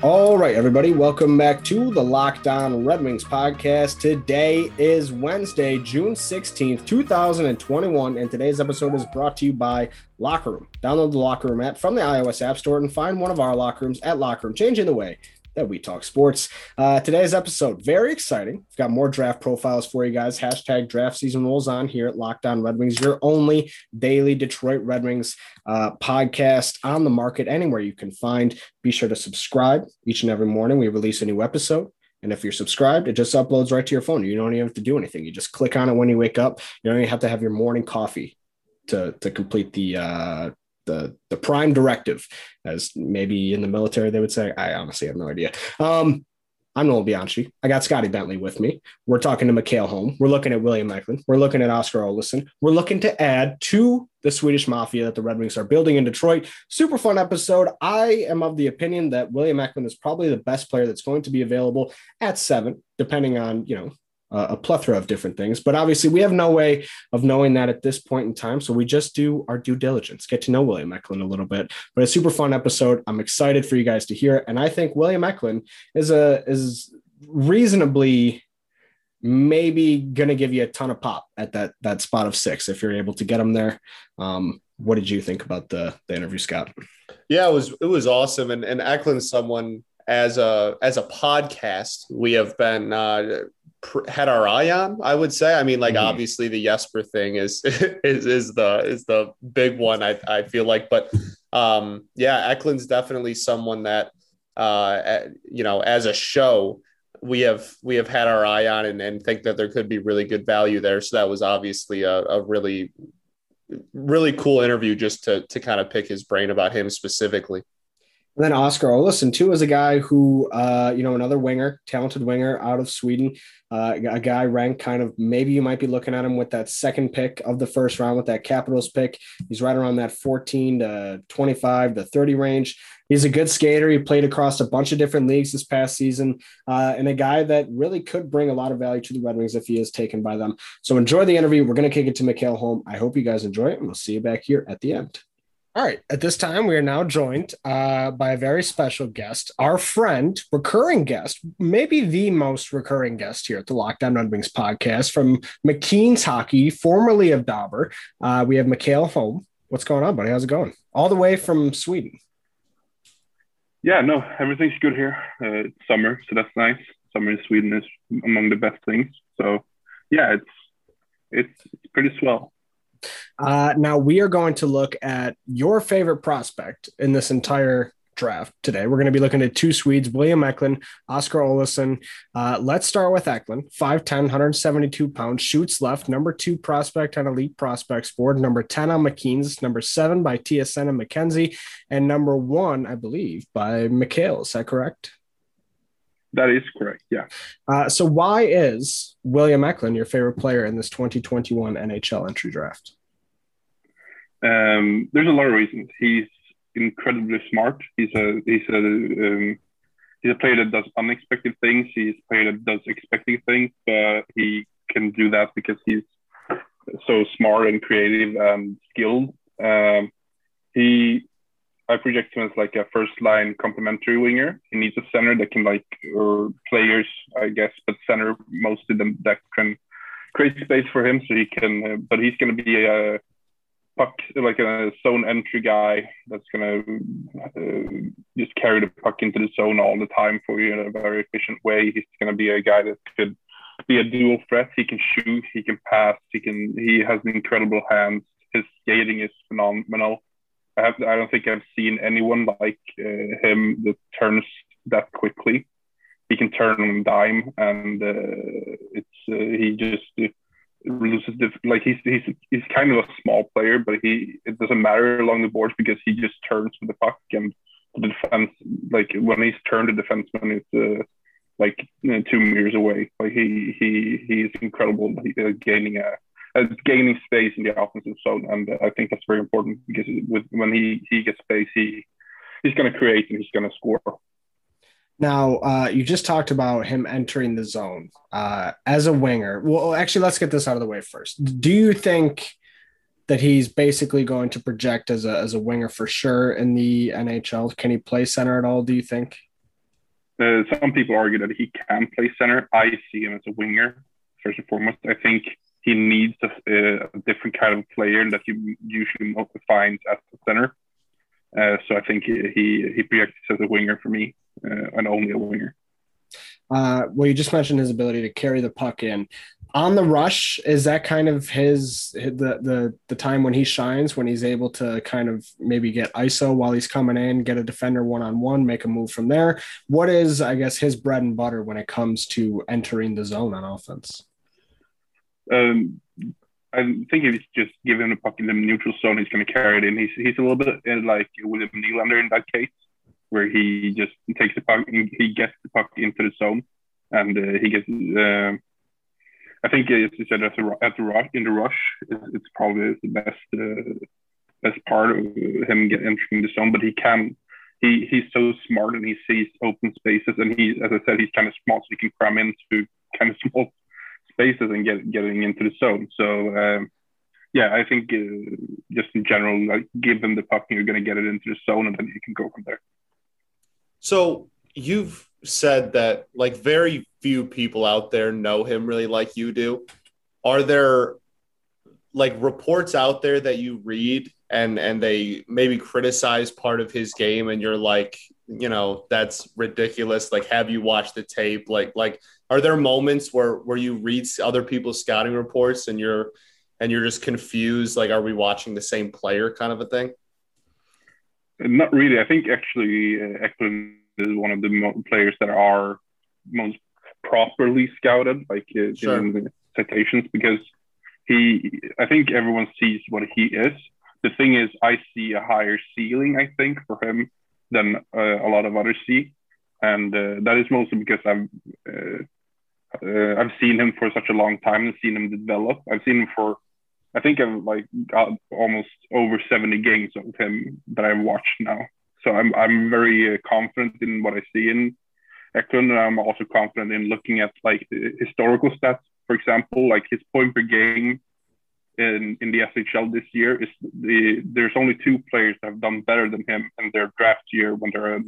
All right, everybody, welcome back to the Locked On Red Wings podcast. Today is Wednesday, June 16th, 2021, and today's episode is brought to you by Locker Room. Download the Locker Room app from the iOS App Store and find one of our locker rooms at Locker Room, changing the way that we talk sports. Uh, today's episode, very exciting. We've got more draft profiles for you guys. Hashtag draft season rolls on here at Locked On Red Wings, your only daily Detroit Red Wings uh, podcast on the market, anywhere you can find. Be sure to subscribe each and every morning. We release a new episode. And if you're subscribed, it just uploads right to your phone. You don't even have to do anything. You just click on it when you wake up. You don't even have to have your morning coffee to, to complete the uh, the the prime directive, as maybe in the military they would say. I honestly have no idea. Um, I'm Nolan Bianchi. I got Scotty Bentley with me. We're talking to Mikael Holm. We're looking at William Eklund. We're looking at Oscar Olausson. We're looking to add to the Swedish mafia that the Red Wings are building in Detroit. Super fun episode. I am of the opinion that William Eklund is probably the best player that's going to be available at seven, depending on you know a plethora of different things. But obviously, we have no way of knowing that at this point in time. So we just do our due diligence, get to know William Eklund a little bit. But a super fun episode. I'm excited for you guys to hear it, and I think William Eklund is a is reasonably maybe going to give you a ton of pop at that that spot of six if you're able to get him there. Um, what did you think about the the interview, Scott? Yeah, it was it was awesome, and and Eklund's someone as a as a podcast we have been uh, had our eye on. I would say. I mean, like mm-hmm. obviously the Jesper thing is is is the is the big one. I I feel like, but um, yeah, Eklund's definitely someone that uh, you know as a show we have we have had our eye on and, and think that there could be really good value there. So that was obviously a, a really really cool interview just to to kind of pick his brain about him specifically. And then Oscar Olausson too is a guy who, uh, you know, another winger, talented winger out of Sweden, uh, a guy ranked kind of maybe you might be looking at him with that second pick of the first round with that Capitals pick. He's right around that 14 to 25 to 30 range. He's a good skater. He played across a bunch of different leagues this past season, uh, and a guy that really could bring a lot of value to the Red Wings if he is taken by them. So enjoy the interview. We're going to kick it to Mikael Holm. I hope you guys enjoy it, and we'll see you back here at the end. All right. At this time, we are now joined uh, by a very special guest, our friend, recurring guest, maybe the most recurring guest here at the Locked On Red Wings podcast from McKeen's Hockey, formerly of Dobber. Uh, we have Mikael Holm. What's going on, buddy? How's it going? All the way from Sweden. Yeah, no, everything's good here. Uh, it's summer, so that's nice. Summer in Sweden is among the best things. So, yeah, it's it's, it's pretty swell. Uh, now we are going to look at your favorite prospect in this entire draft today. We're going to be looking at two Swedes, William Eklund, Oscar Olausson. Uh, let's start with Eklund, 5'10, 172 pounds, shoots left, number two prospect on Elite Prospects board, number 10 on McKeen's, number seven by TSN and McKenzie, and number one, I believe, by Mikael. Is that correct? That is correct. Yeah. Uh, so, why is William Eklund your favorite player in this 2021 NHL entry draft? Um, there's a lot of reasons. He's incredibly smart. He's a he's a um, he's a player that does unexpected things. He's a player that does expected things. But he can do that because he's so smart and creative and skilled. Um, he I project him as like a first line complementary winger. He needs a center that can like or players, I guess, but center mostly them that can create space for him so he can. Uh, but he's going to be a puck like a zone entry guy that's going to uh, just carry the puck into the zone all the time for you in a very efficient way. He's going to be a guy that could be a dual threat. He can shoot, he can pass, he can. He has incredible hands. His skating is phenomenal I have I don't think I've seen anyone like uh, him that turns that quickly. He can turn on dime, and uh, it's uh, he just uh, loses the like he's he's he's kind of a small player, but he it doesn't matter along the boards because he just turns with the puck and the defense, like when he's turned the defenseman, it's uh, like you know, two meters away. Like he he he's incredible. Uh, gaining a uh, gaining space in the offensive zone, and uh, I think that's very important because with when he he gets space, he he's going to create and he's going to score. Now, uh, you just talked about him entering the zone uh, as a winger. Well, actually, let's get this out of the way first. Do you think that he's basically going to project as a as a winger for sure in the NHL? Can he play center at all? Do you think? Uh, some people argue that he can play center. I see him as a winger first and foremost. I think he needs a, a different kind of player that he usually finds at the center. Uh, so I think he he, he projects as a winger for me, uh, and only a winger. Uh, well, you just mentioned his ability to carry the puck in on the rush is that kind of his the the the time when he shines when he's able to kind of maybe get iso while he's coming in get a defender one on one make a move from there what is i guess his bread and butter when it comes to entering the zone on offense um I think if just give him the puck in the neutral zone, he's going to carry it in. He's, he's a little bit like William Nylander in that case, where he just takes the puck, and he gets the puck into the zone, and uh, he gets uh, I think, as you said, at the, at the rush, in the rush, it's, it's probably the best uh, best part of him getting entering the zone. But he can, he he's so smart and he sees open spaces, and he, as I said, he's kind of small, so he can cram into kind of small spaces and get getting into the zone. So um, yeah, I think uh, just in general, like give them the puck, and you're going to get it into the zone, and then you can go from there. So you've said that like very few people out there know him really like you do. Are there like reports out there that you read and and they maybe criticize part of his game and you're like, you know, that's ridiculous. Like have you watched the tape? Like like are there moments where where you read other people's scouting reports and you're and you're just confused like are we watching the same player kind of a thing? Not really. I think actually uh, Eklund is one of the players that are most properly scouted, like uh, sure. in the citations, because he, I think everyone sees what he is. The thing is, I see a higher ceiling, I think, for him than uh, a lot of others see, and uh, that is mostly because I've uh, uh, I've seen him for such a long time and seen him develop. I've seen him for I think I've like got almost over 70 games of him that I've watched now. So I'm I'm very uh, confident in what I see in Eklund, and I'm also confident in looking at like historical stats. For example, like his point per game in in the SHL this year is the there's only two players that have done better than him in their draft year when they're um,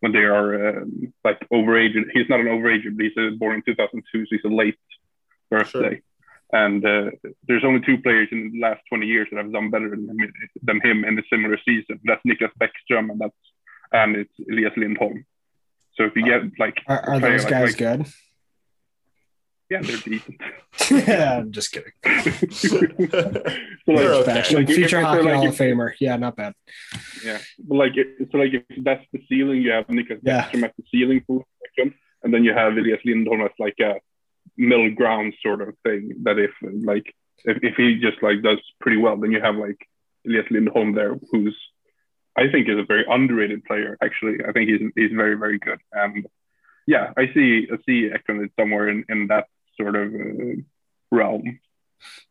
when they are um, like overage. He's not an overage, but he's uh, born in 2002, so he's a late birthday. Sure. And uh, there's only two players in the last 20 years that have done better than him, than him in a similar season. That's Niklas Bäckström and that's and it's Elias Lindholm. So if you get like, are, are those like, guys like, good? Yeah, they're decent. yeah, I'm just kidding. so like, okay. like, future hockey like, Hall of Famer. Yeah, not bad. Yeah, but like so, like if that's the ceiling, you have Niklas yeah. Bäckström at the ceiling for and then you have Elias Lindholm as like a middle ground sort of thing. That if like if, if he just like does pretty well, then you have like Elias Lindholm there, who's I think is a very underrated player. Actually, I think he's he's very very good. And yeah, I see I see Eklund somewhere in in that sort of uh, realm.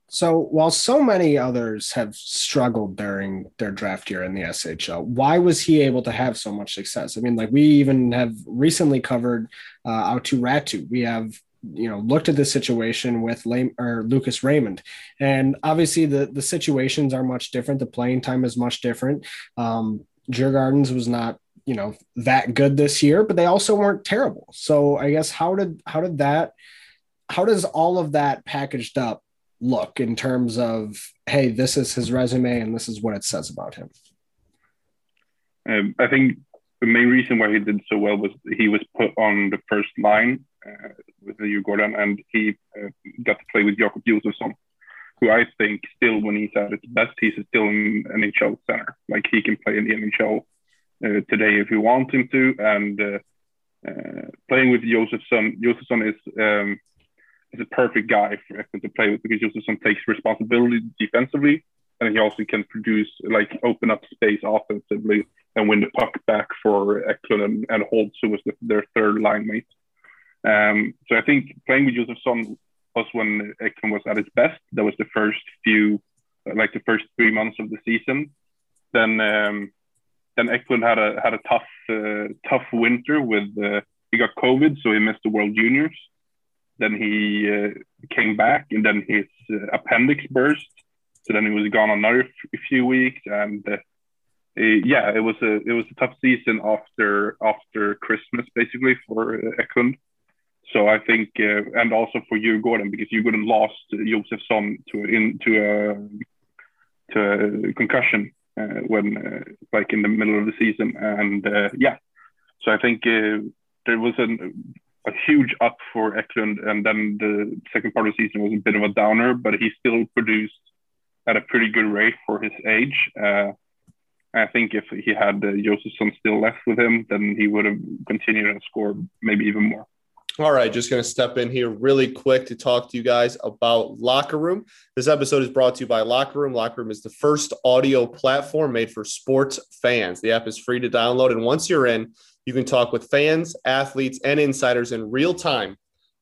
So while so many others have struggled during their draft year in the SHL, why was he able to have so much success? I mean, like we even have recently covered uh, Aatu Räty. We have you know looked at the situation with Lame, or Lucas Raymond, and obviously the the situations are much different. The playing time is much different. Um, Djurgårdens was not you know that good this year, but they also weren't terrible. So I guess how did how did that how does all of that packaged up look in terms of hey this is his resume and this is what it says about him? Um, I think the main reason why he did so well was he was put on the first line uh, with Djurgården, and he uh, got to play with Jakob Josefsson, who I think still, when he's at his best, he's still an NHL center. Like he can play in the NHL uh, today if you want him to, and uh, uh, playing with Josefsson, Josefsson is um, is a perfect guy for Eklund to play with because Josefsson takes responsibility defensively, and he also can produce like open up space offensively and win the puck back for Eklund and, and Holtz, who was the, their third line mate. Um, so I think playing with Josefsson was when Eklund was at its best. That was the first few, like the first three months of the season. Then um, then Eklund had a had a tough uh, tough winter with uh, he got COVID, so he missed the World Juniors. Then he uh, came back, and then his uh, appendix burst. So then he was gone another f- few weeks, and uh, yeah, it was a it was a tough season after after Christmas, basically for uh, Eklund. So I think, uh, and also for you, Gordon, because Djurgården lost Josefsson to into a to a concussion when like in the middle of the season, and yeah, so I think uh, there was an, a huge up for Eklund, and then the second part of the season was a bit of a downer, but he still produced at a pretty good rate for his age. Uh, I think if he had uh, Josefsson still left with him, then he would have continued and scored maybe even more. All right, just going to step in here really quick to talk to you guys about Locker Room. This episode is brought to you by Locker Room. Locker Room is the first audio platform made for sports fans. The app is free to download, and once you're in, you can talk with fans, athletes, and insiders in real time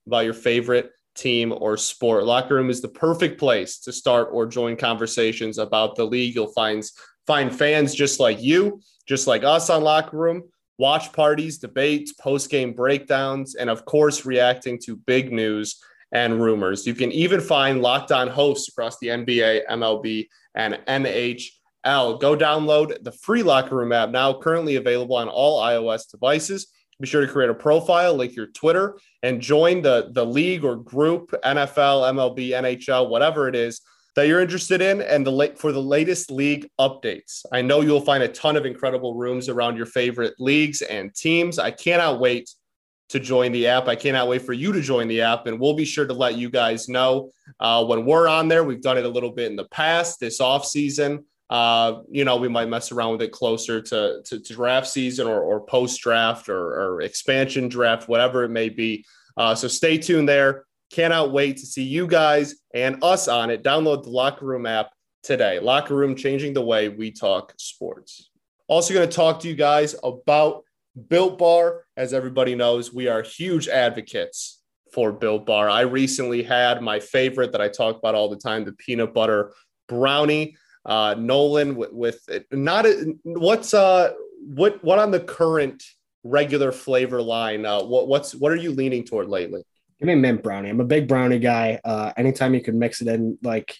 about your favorite team or sport. Locker Room is the perfect place to start or join conversations about the league. You'll find find fans just like you, just like us on Locker Room watch parties, debates, post game breakdowns, and of course, reacting to big news and rumors. You can even find locked on hosts across the NBA, MLB, and NHL. Go download the free Locker Room app now, currently available on all iOS devices. Be sure to create a profile, link your Twitter, and join the, the league or group, NFL, MLB, NHL, whatever it is that you're interested in and the late for the latest league updates. I know you'll find a ton of incredible rooms around your favorite leagues and teams. I cannot wait to join the app. I cannot wait for you to join the app, and we'll be sure to let you guys know uh, when we're on there. We've done it a little bit in the past this off season. Uh, you know, we might mess around with it closer to, to, to draft season or, or post draft or, or, expansion draft, whatever it may be. Uh, so stay tuned there. Cannot wait to see you guys and us on it. Download the Locker Room app today. Locker Room changing the way we talk sports. Also, going to talk to you guys about Built Bar. As everybody knows, we are huge advocates for Built Bar. I recently had my favorite that I talk about all the time, the peanut butter brownie. Uh, Nolan with, with it, not a, what's uh what what on the current regular flavor line? Uh, what what's what are you leaning toward lately? Give me mint brownie. I'm a big brownie guy. Uh, anytime you can mix it in, like,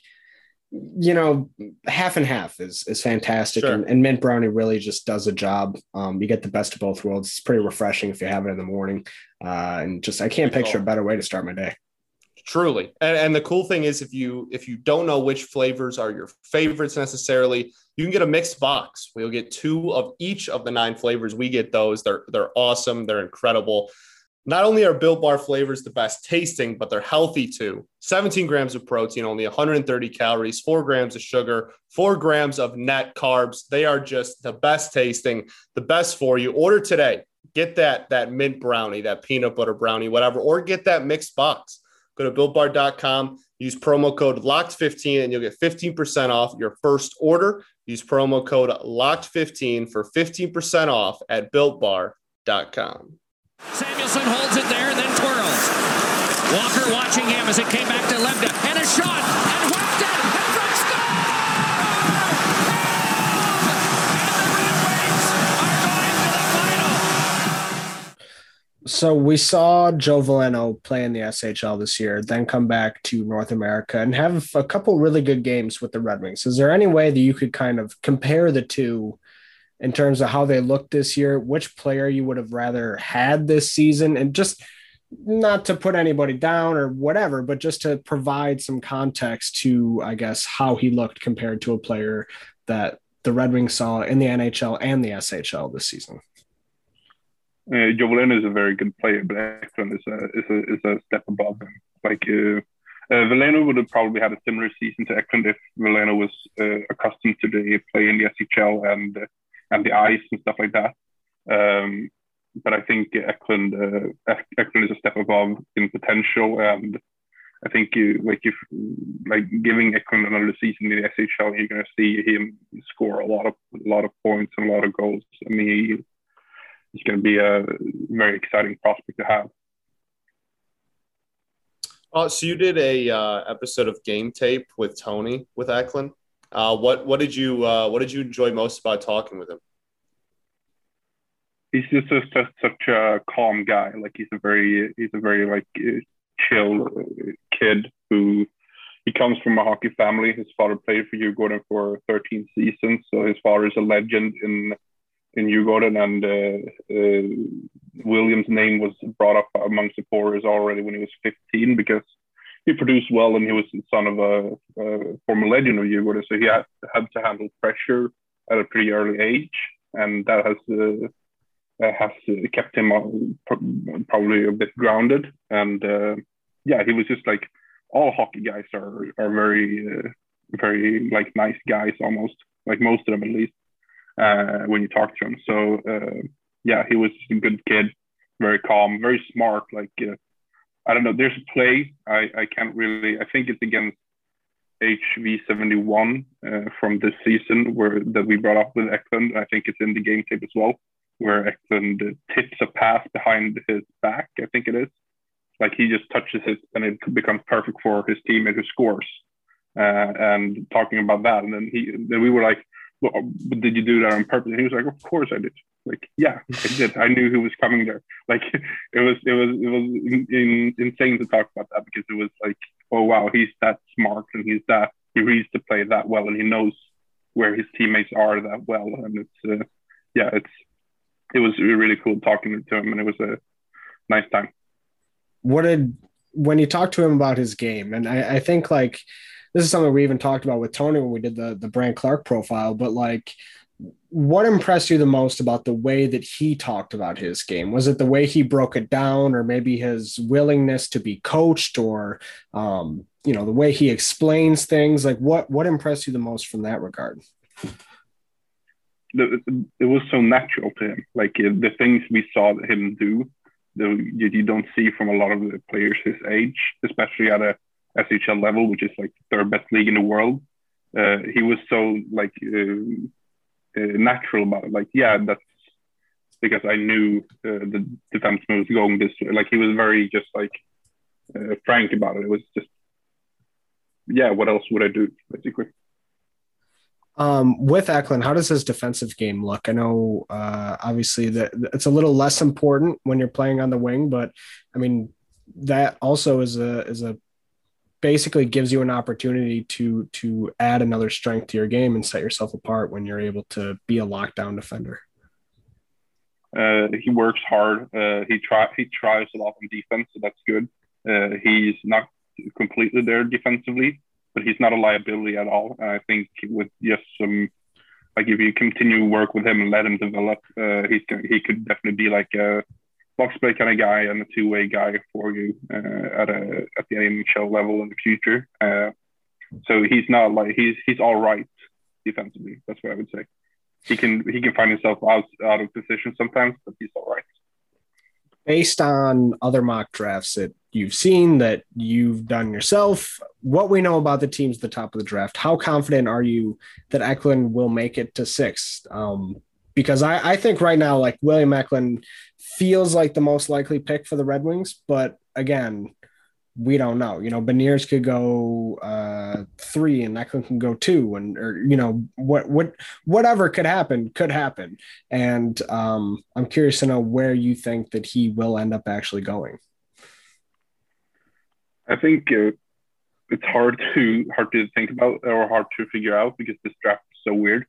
you know, half and half is is fantastic. Sure. And, and, mint brownie really just does a job. Um, you get the best of both worlds. It's pretty refreshing if you have it in the morning. Uh, and just I can't picture a better way to start my day. Truly, and, and the cool thing is, if you if you don't know which flavors are your favorites necessarily, you can get a mixed box. We'll get two of each of the nine flavors. We get those. They're they're awesome. They're incredible. Not only are Built Bar flavors the best tasting, but they're healthy too. 17 grams of protein, only 130 calories, four grams of sugar, four grams of net carbs. They are just the best tasting, the best for you. Order today. Get that that mint brownie, that peanut butter brownie, whatever, or get that mixed box. Go to builtbar.com, use promo code LOCKED15 and you'll get 15% off your first order. Use promo code LOCKED15 for 15% off at builtbar.com. Samuelson holds it there, then twirls. Walker watching him as it came back to Lebda. And a shot. And So we saw Joe Veleno play in the SHL this year, then come back to North America and have a couple really good games with the Red Wings. Is there any way that you could kind of compare the two in terms of how they look this year, which player you would have rather had this season, and just not to put anybody down or whatever, but just to provide some context to, I guess, how he looked compared to a player that the Red Wings saw in the NHL and the SHL this season. Uh, Joe Veleno is a very good player, but Eklund is a is a, is a step above him. Like uh, uh, Veleno would have probably had a similar season to Eklund if Veleno was uh, accustomed to the play in the SHL and uh, and the ice and stuff like that. Um, but I think Eklund uh, Eklund is a step above in potential, and I think you like if like giving Eklund another season in the SHL, you're gonna see him score a lot of a lot of points and a lot of goals. I mean, he, he's gonna be a very exciting prospect to have. Oh, so you did a uh, episode of Game Tape with Tony with Eklund. Uh, what what did you uh, what did you enjoy most about talking with him? He's just a, such, such a calm guy. Like he's a very he's a very like chill kid who he comes from a hockey family. His father played for Djurgården for 13 seasons, so his father is a legend in in Djurgården, and uh, uh, William's name was brought up among supporters already when he was 15 because he produced well and he was the son of a, a former legend of Djurgården, so he had, had to handle pressure at a pretty early age, and that has uh, has kept him probably a bit grounded. And uh, yeah, he was just like all hockey guys are are very uh, very like nice guys almost like most of them at least uh, when you talk to him. So uh, yeah, he was a good kid, very calm, very smart. Like uh, I don't know, there's a play I I can't really I think it's against HV71 uh, from this season where that we brought up with Eklund. I think it's in the game tape as well, where Eklund tips a pass behind his back. I think it is. Like he just touches it and it becomes perfect for his teammate who scores. Uh, and talking about that, and then he, then we were like, well, "Did you do that on purpose?" And he was like, "Of course I did." Like, yeah, I did. I knew who was coming there. Like, it was it was it was in, in, insane to talk about that because it was like, oh wow, he's that smart and he's that he reads the play that well and he knows where his teammates are that well. And it's uh, yeah, it's it was really cool talking to him and it was a nice time what did when you talked to him about his game, and I, I think like this is something we even talked about with Tony when we did the the Brandt Clarke profile, but like what impressed you the most about the way that he talked about his game? Was it the way he broke it down, or maybe his willingness to be coached, or um, you know, the way he explains things? Like, what what impressed you the most from that regard? It was so natural to him. Like the things we saw him do you, you don't see from a lot of the players his age, especially at a SHL level, which is like third best league in the world. Uh, he was so like uh, uh, natural about it. Like, yeah, that's because I knew uh, the defenseman was going this way. Like, he was very just like frank about it. It was just, yeah, what else would I do, basically? Um, with Eklund, how does his defensive game look? I know uh, obviously that it's a little less important when you're playing on the wing, but I mean that also is a is a basically gives you an opportunity to to add another strength to your game and set yourself apart when you're able to be a lockdown defender. Uh, he works hard. Uh, he try he tries a lot on defense, so that's good. Uh, he's not completely there defensively, but he's not a liability at all. And I think with just some, like if you continue work with him and let him develop, uh, he's he could definitely be like a play kind of guy and a two way guy for you uh, at a at the NHL level in the future. Uh, so he's not like he's he's all right defensively. That's what I would say. He can he can find himself out out of position sometimes, but he's all right. Based on other mock drafts that you've seen that you've done yourself, what we know about the teams at the top of the draft, how confident are you that Eklund will make it to six? Um, because I, I think right now, like William Eklund feels like the most likely pick for the Red Wings, but again, we don't know. You know, Beniers could go uh, three, and Eklund can go two, and or you know what what whatever could happen could happen. And um, I'm curious to know where you think that he will end up actually going. I think uh, it's hard to hard to think about or hard to figure out because this draft is so weird.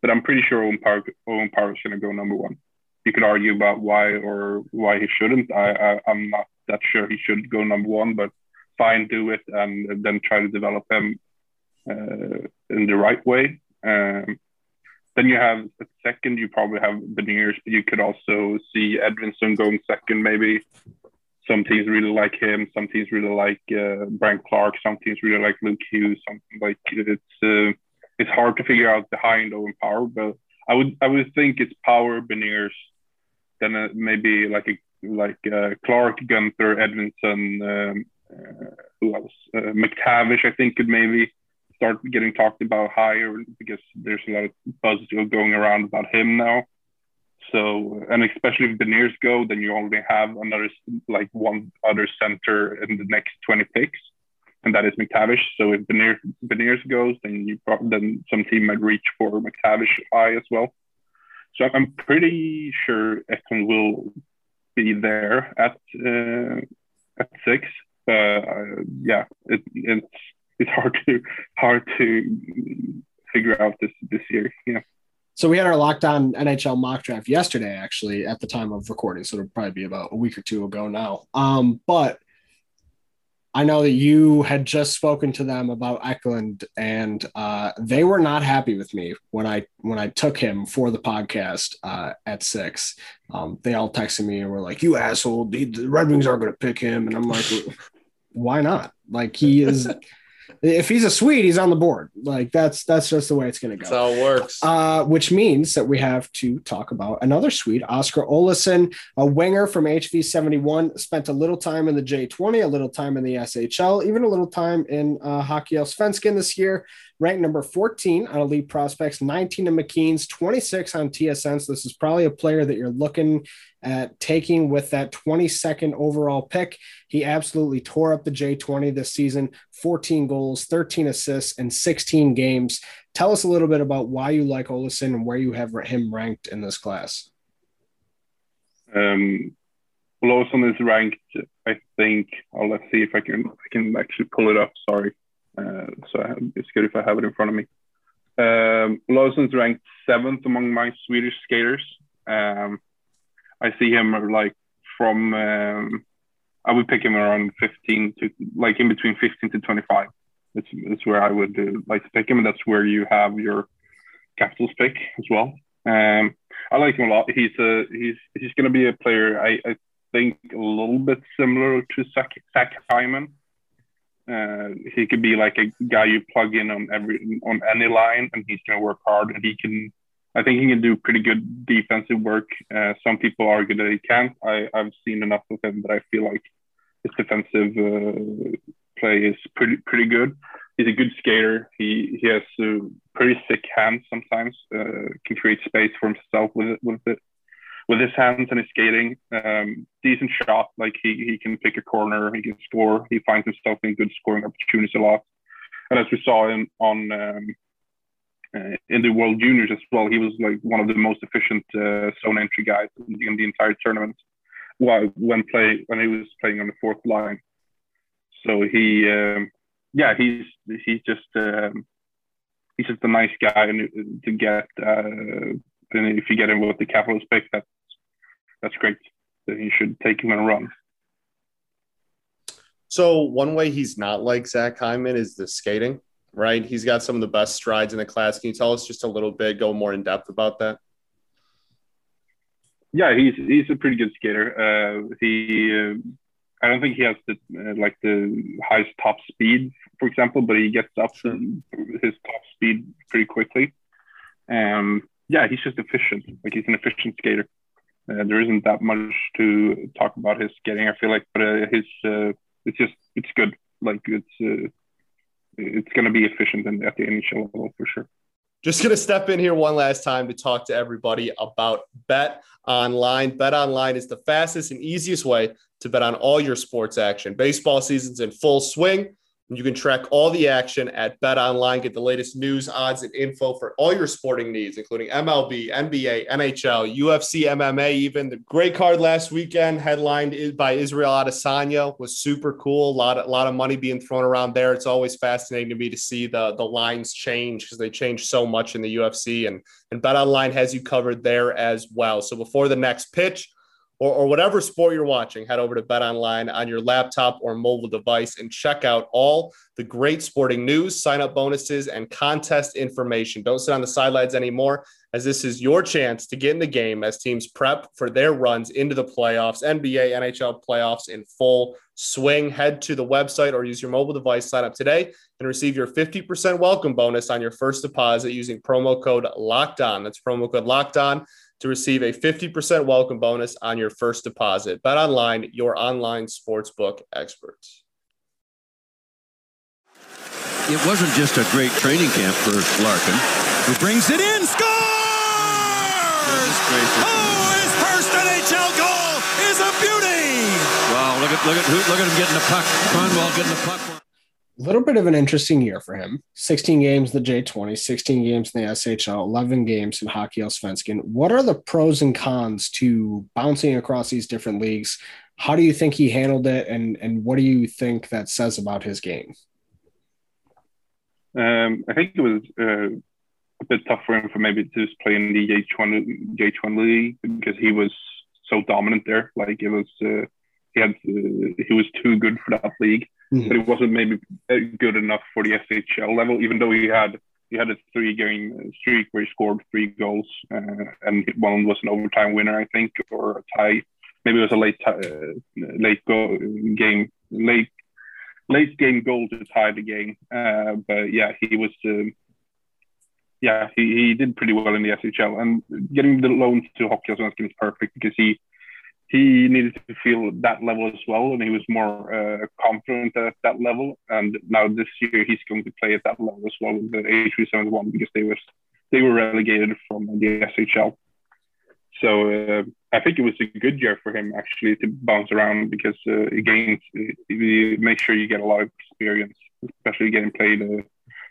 But I'm pretty sure Owen Power Owen going to go number one. You could argue about why or why he shouldn't. I, I am not that sure he should go number one, but fine, do it and then try to develop him uh, in the right way. Um, then you have second. You probably have Beniers, but you could also see Edvinsson going second, maybe some teams really like him. Some teams really like uh, Brandt Clarke. Some teams really like Luke Hughes. Something like it's uh, it's hard to figure out behind Owen Power, but I would I would think it's Power Beniers, then uh, maybe like a like uh, Clarke, Guenther, Edvinsson, um, uh, who else? Uh, McTavish, I think, could maybe start getting talked about higher because there's a lot of buzz going around about him now. So, and especially if Beniers go, then you only have another like one other center in the next 20 picks, and that is McTavish. So if Beniers goes, then you then some team might reach for McTavish high as well. So I'm pretty sure Eklund will be there at uh, at six. Uh, yeah, it, it's it's hard to hard to figure out this this year. Yeah. So we had our Locked On NHL mock draft yesterday, actually, at the time of recording. So it'll probably be about a week or two ago now. Um, but I know that you had just spoken to them about Eklund, and uh, they were not happy with me when I when I took him for the podcast uh, at six. Um, they all texted me and were like, "You asshole! The Red Wings aren't going to pick him," and I'm like, "Why not? Like he is." If he's a Swede, he's on the board. Like that's that's just the way it's going to go. That's how it works. Uh, which means that we have to talk about another Swede, Oscar Olausson, a winger from HV seventy one. Spent a little time in the J twenty, a little time in the SHL, even a little time in uh, Hockey Allsvenskan this year. Ranked number 14 on Elite Prospects, 19 in McKeen's, 26 on TSN. So this is probably a player that you're looking at taking with that 22nd overall pick. He absolutely tore up the J20 this season 14 goals, 13 assists, and 16 games. Tell us a little bit about why you like Olausson and where you have him ranked in this class. Um, Olausson is ranked, I think. Oh, let's see if I can I can actually pull it up. Sorry. Uh, so it's good if I have it in front of me. Um, is ranked seventh among my Swedish skaters. Um, I see him like from um, I would pick him around 15 to like in between 15 to 25. That's it's where I would uh, like to pick him, and that's where you have your Capitals pick as well. Um, I like him a lot. He's a he's he's going to be a player. I, I think a little bit similar to Zach, Zach Hyman. Uh, he could be like a guy you plug in on every on any line, and he's going to work hard, and he can I think he can do pretty good defensive work. Uh, some people argue that he can't. I, I've seen enough of him that I feel like his defensive uh, play is pretty pretty good. He's a good skater. He he has uh, pretty sick hands sometimes. Uh, can create space for himself with it with it with his hands and his skating. Um, decent shot. Like he he can pick a corner. He can score. He finds himself in good scoring opportunities a lot. And as we saw him on um, uh, in the World Juniors as well. He was like one of the most efficient uh, zone entry guys in the, in the entire tournament. While when play when he was playing on the fourth line, so he um, yeah he's he's just um, he's just a nice guy and to get uh, and if you get him with the Capitals pick that's that's great. Then you should take him and run. So one way he's not like Zach Hyman is the skating right? He's got some of the best strides in the class. Can you tell us just a little bit, go more in depth about that? Yeah, he's he's a pretty good skater. Uh, he, uh, I don't think he has the uh, like the highest top speed, for example, but he gets up to his top speed pretty quickly. Um, yeah, he's just efficient. Like he's an efficient skater. Uh, there isn't that much to talk about his skating. I feel like, but uh, his uh, it's just it's good. Like it's it's going to be efficient in, at the NHL level for sure. Just going to step in here one last time to talk to everybody about Bet Online. Bet Online is the fastest and easiest way to bet on all your sports action. Baseball season's in full swing. You can track all the action at Bet Online. Get the latest news, odds, and info for all your sporting needs, including MLB, NBA, NHL, UFC, MMA. Even the great card last weekend, headlined by Israel Adesanya, was super cool. A lot, of, a lot of money being thrown around there. It's always fascinating to me to see the the lines change because they change so much in the UFC, and and Bet Online has you covered there as well. So before the next pitch or, or whatever sport you're watching, head over to Bet Online on your laptop or mobile device and check out all the great sporting news, sign up bonuses, and contest information. Don't sit on the sidelines anymore, as this is your chance to get in the game as teams prep for their runs into the playoffs, NBA, NHL playoffs in full swing. Head to the website or use your mobile device, sign up today, and receive your 50% welcome bonus on your first deposit using promo code Locked On. That's promo code Locked On to receive a 50% welcome bonus on your first deposit. Bet online, your online sportsbook experts. It wasn't just a great training camp for Larkin, who brings it in, scores! Oh, his first NHL goal is a beauty! Wow, look at look at look at him getting the puck. Kronwall getting the puck. Little bit of an interesting year for him. 16 games in the J20, 16 games in the SHL, 11 games in Hockey Allsvenskan. What are the pros and cons to bouncing across these different leagues? How do you think he handled it, and and what do you think that says about his game? Um, I think it was uh, a bit tough for him for maybe to just play in the J1 J1 league because he was so dominant there. Like it was, uh, he had uh, he was too good for that league, mm-hmm. but it wasn't maybe good enough for the SHL level. Even though he had he had a three game streak where he scored three goals, uh, and one was an overtime winner, I think, or a tie maybe it was a late uh, late go game late late game goal to tie the game. Uh, but yeah, he was. Um, yeah, he, he did pretty well in the SHL, and getting the loan to Hockey Allsvenskan is perfect because he he needed to feel that level as well, and he was more uh, confident at that level. And now this year he's going to play at that level as well with the HV71 because they was they were relegated from the SHL. So uh, I think it was a good year for him actually to bounce around because uh, again, you make sure you get a lot of experience, especially getting played uh,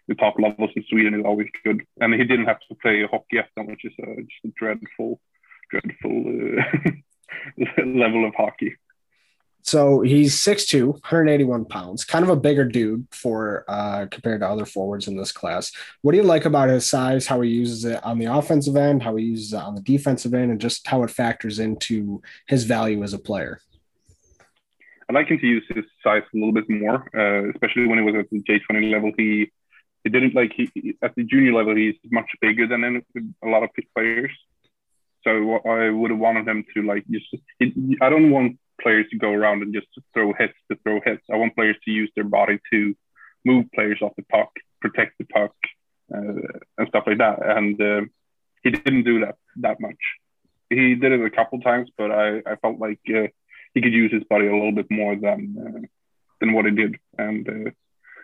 the top levels in Sweden is always good. And he didn't have to play Hockeyettan, which is uh, just a dreadful, dreadful uh, level of hockey. So he's 6'2, 181 pounds, kind of a bigger dude for uh, compared to other forwards in this class. What do you like about his size, how he uses it on the offensive end, how he uses it on the defensive end, and just how it factors into his value as a player? I like him to use his size a little bit more, uh, especially when he was at the J20 level. He he didn't like he at the junior level. He's much bigger than a lot of players. So I would have wanted him to like just. I don't want players to go around and just throw hits to throw hits. I want players to use their body to move players off the puck, protect the puck, uh, and stuff like that. And uh, he didn't do that that much. He did it a couple times, but I, I felt like uh, he could use his body a little bit more than uh, than what he did. And uh,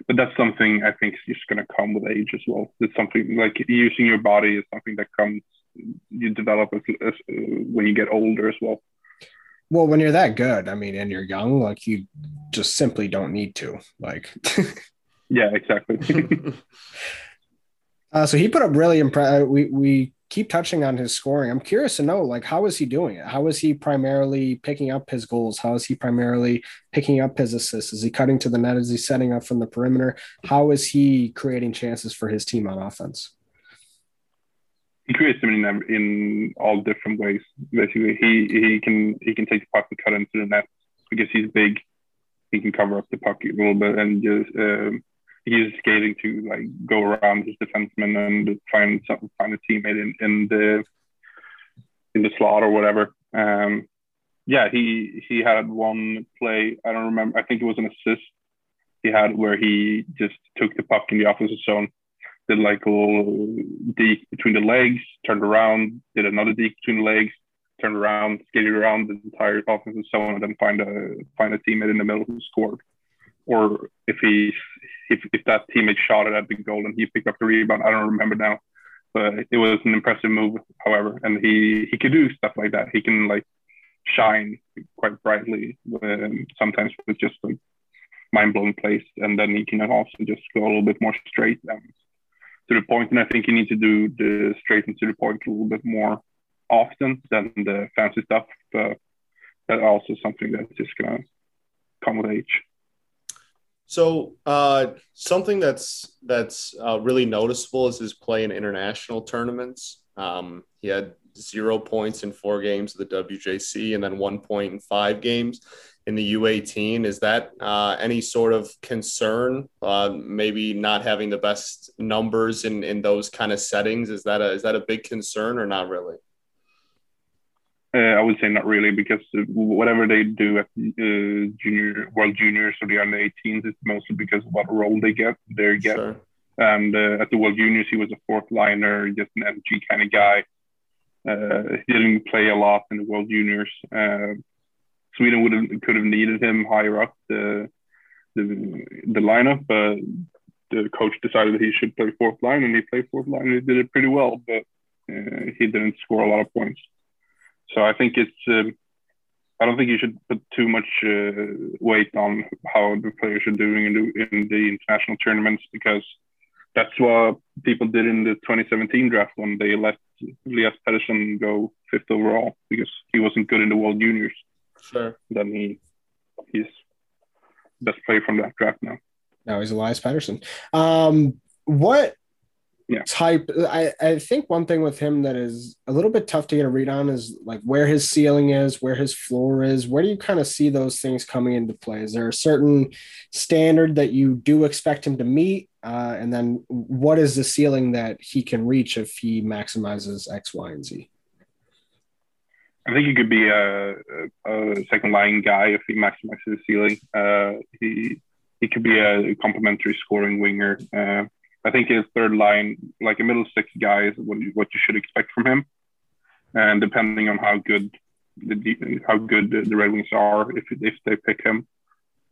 but that's something I think is just going to come with age as well. It's something like using your body is something that comes you develop as, as, uh, when you get older as well. Well, when you're that good, I mean, and you're young, like you just simply don't need to. Like, yeah, exactly. uh, so he put up really impressive. We we keep touching on his scoring. I'm curious to know, like, how is he doing it? How is he primarily picking up his goals? How is he primarily picking up his assists? Is he cutting to the net? Is he setting up from the perimeter? How is he creating chances for his team on offense? He creates them in in all different ways. Basically, he he can he can take the puck and cut into the net because he's big. He can cover up the puck a little bit and just he's skating to like go around his defenseman and find some find a teammate in, in the in the slot or whatever. Um, yeah, he he had one play. I don't remember. I think it was an assist he had where he just took the puck in the opposite zone did like a little between the legs, turned around, did another deke between the legs, turned around, skated around the entire offense and so on, and then find a find a teammate in the middle who scored. Or if he if, if that teammate shot it at the goal and he picked up the rebound, I don't remember now. But it was an impressive move, however, and he he could do stuff like that. He can like shine quite brightly, um, sometimes with just like mind blowing plays, and then he can also just go a little bit more straight. And to the point, and I think you need to do the straight and to the point a little bit more often than the fancy stuff. But that's also something that's just gonna come with age. So uh, something that's that's uh, really noticeable is his play in international tournaments. Um, he had zero points in four games of the WJC, and then one point in five games in the U18. Is that uh, any sort of concern? Uh, maybe not having the best numbers in in those kind of settings. Is that a is that a big concern or not really? Uh, I would say not really because whatever they do at uh, junior world juniors or the under 18s is mostly because of what role they get. They get. Sure. And uh, at the world juniors, he was a fourth liner, just an MG kind of guy. Uh, he didn't play a lot in the world juniors Sweden would have could have needed him higher up the the, the lineup, but the coach decided that he should play fourth line, and he played fourth line, and he did it pretty well, but uh, he didn't score a lot of points. So I think it's. Um, I don't think you should put too much uh, weight on how the players are doing in the, in the international tournaments because that's what people did in the 2017 draft when they let Elias Pettersson go fifth overall because he wasn't good in the World Juniors. Sure. Then he he's best player from that draft now. Now he's Elias Pettersson. Um, what Yeah. type? I, I think one thing with him that is a little bit tough to get a read on is like where his ceiling is, where his floor is. Where do you kind of see those things coming into play? Is there a certain standard that you do expect him to meet? Uh, and then what is the ceiling that he can reach if he maximizes X, Y, and Z? I think he could be a, a, second line guy if he maximizes his ceiling. Uh, he he could be a complementary scoring winger. Uh, I think his third line, like a middle six guy, is what you, what you should expect from him. And depending on how good the how good the, Red Wings are, if if they pick him,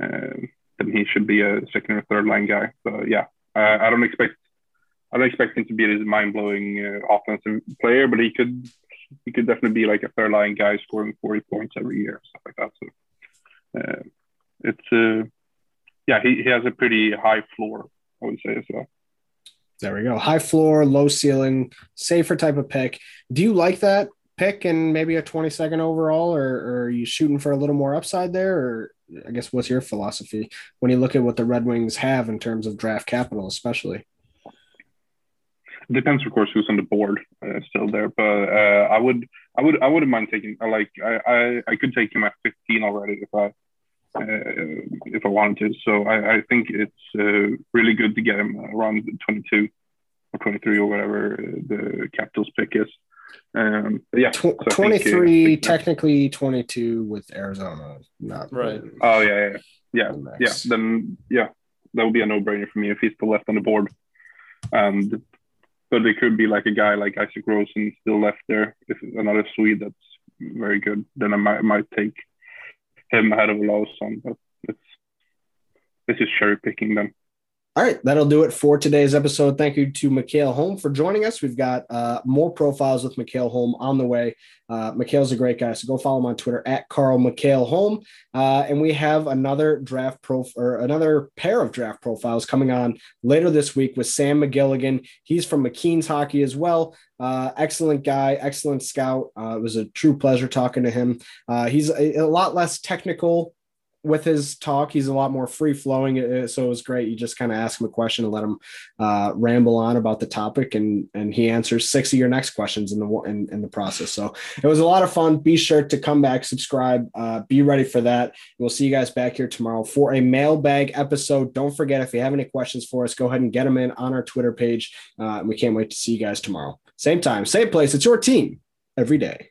uh, then he should be a second or third line guy. So yeah, I don't expect I don't expect him to be this mind blowing uh, offensive player, but he could he could definitely be like a third line guy scoring 40 points every year, stuff like that. So uh, it's uh, yeah, he, he has a pretty high floor, I would say as well. There we go. High floor, low ceiling, safer type of pick. Do you like that pick and maybe a 22nd overall, or, or are you shooting for a little more upside there? Or I guess what's your philosophy when you look at what the Red Wings have in terms of draft capital, especially? It depends, of course, who's on the board uh, still there, but uh, I would I would I wouldn't mind taking I like I, I, I could take him at 15 already if I uh, if I wanted to. So I, I think it's uh, really good to get him around 22 or 23 or whatever uh, the Capitals pick is. Um, yeah, Tw- so I think, uh, 23, think technically 22 with Arizona. Not Right. Oh yeah, yeah, yeah, The yeah. Then yeah, that would be a no-brainer for me if he's still left on the board. And but it could be like a guy like Isak Rosén still left there. If another Swede that's very good, then I might might take him ahead of Olausson. But it's this is cherry picking then. All right, that'll do it for today's episode. Thank you to Mikhail Holm for joining us. We've got uh, more profiles with Mikhail Holm on the way. Uh, Mikhail's a great guy, so go follow him on Twitter at Carl Mikhail Holm. Uh, and we have another draft pro or another pair of draft profiles coming on later this week with Sam McGilligan. He's from McKeen's Hockey as well. Uh, excellent guy, excellent scout. Uh, it was a true pleasure talking to him. Uh, he's a, a lot less technical with his talk. He's a lot more free flowing. uh, So it was great. You just kind of ask him a question and let him uh, ramble on about the topic, and and he answers six of your next questions in the in, in the process. So it was a lot of fun. Be sure to come back, subscribe, uh, be ready for that. We'll see you guys back here tomorrow for a mailbag episode. Don't forget if you have any questions for us, go ahead and get them in on our Twitter page. Uh, we can't wait to see you guys tomorrow. Same time, same place. It's your team every day.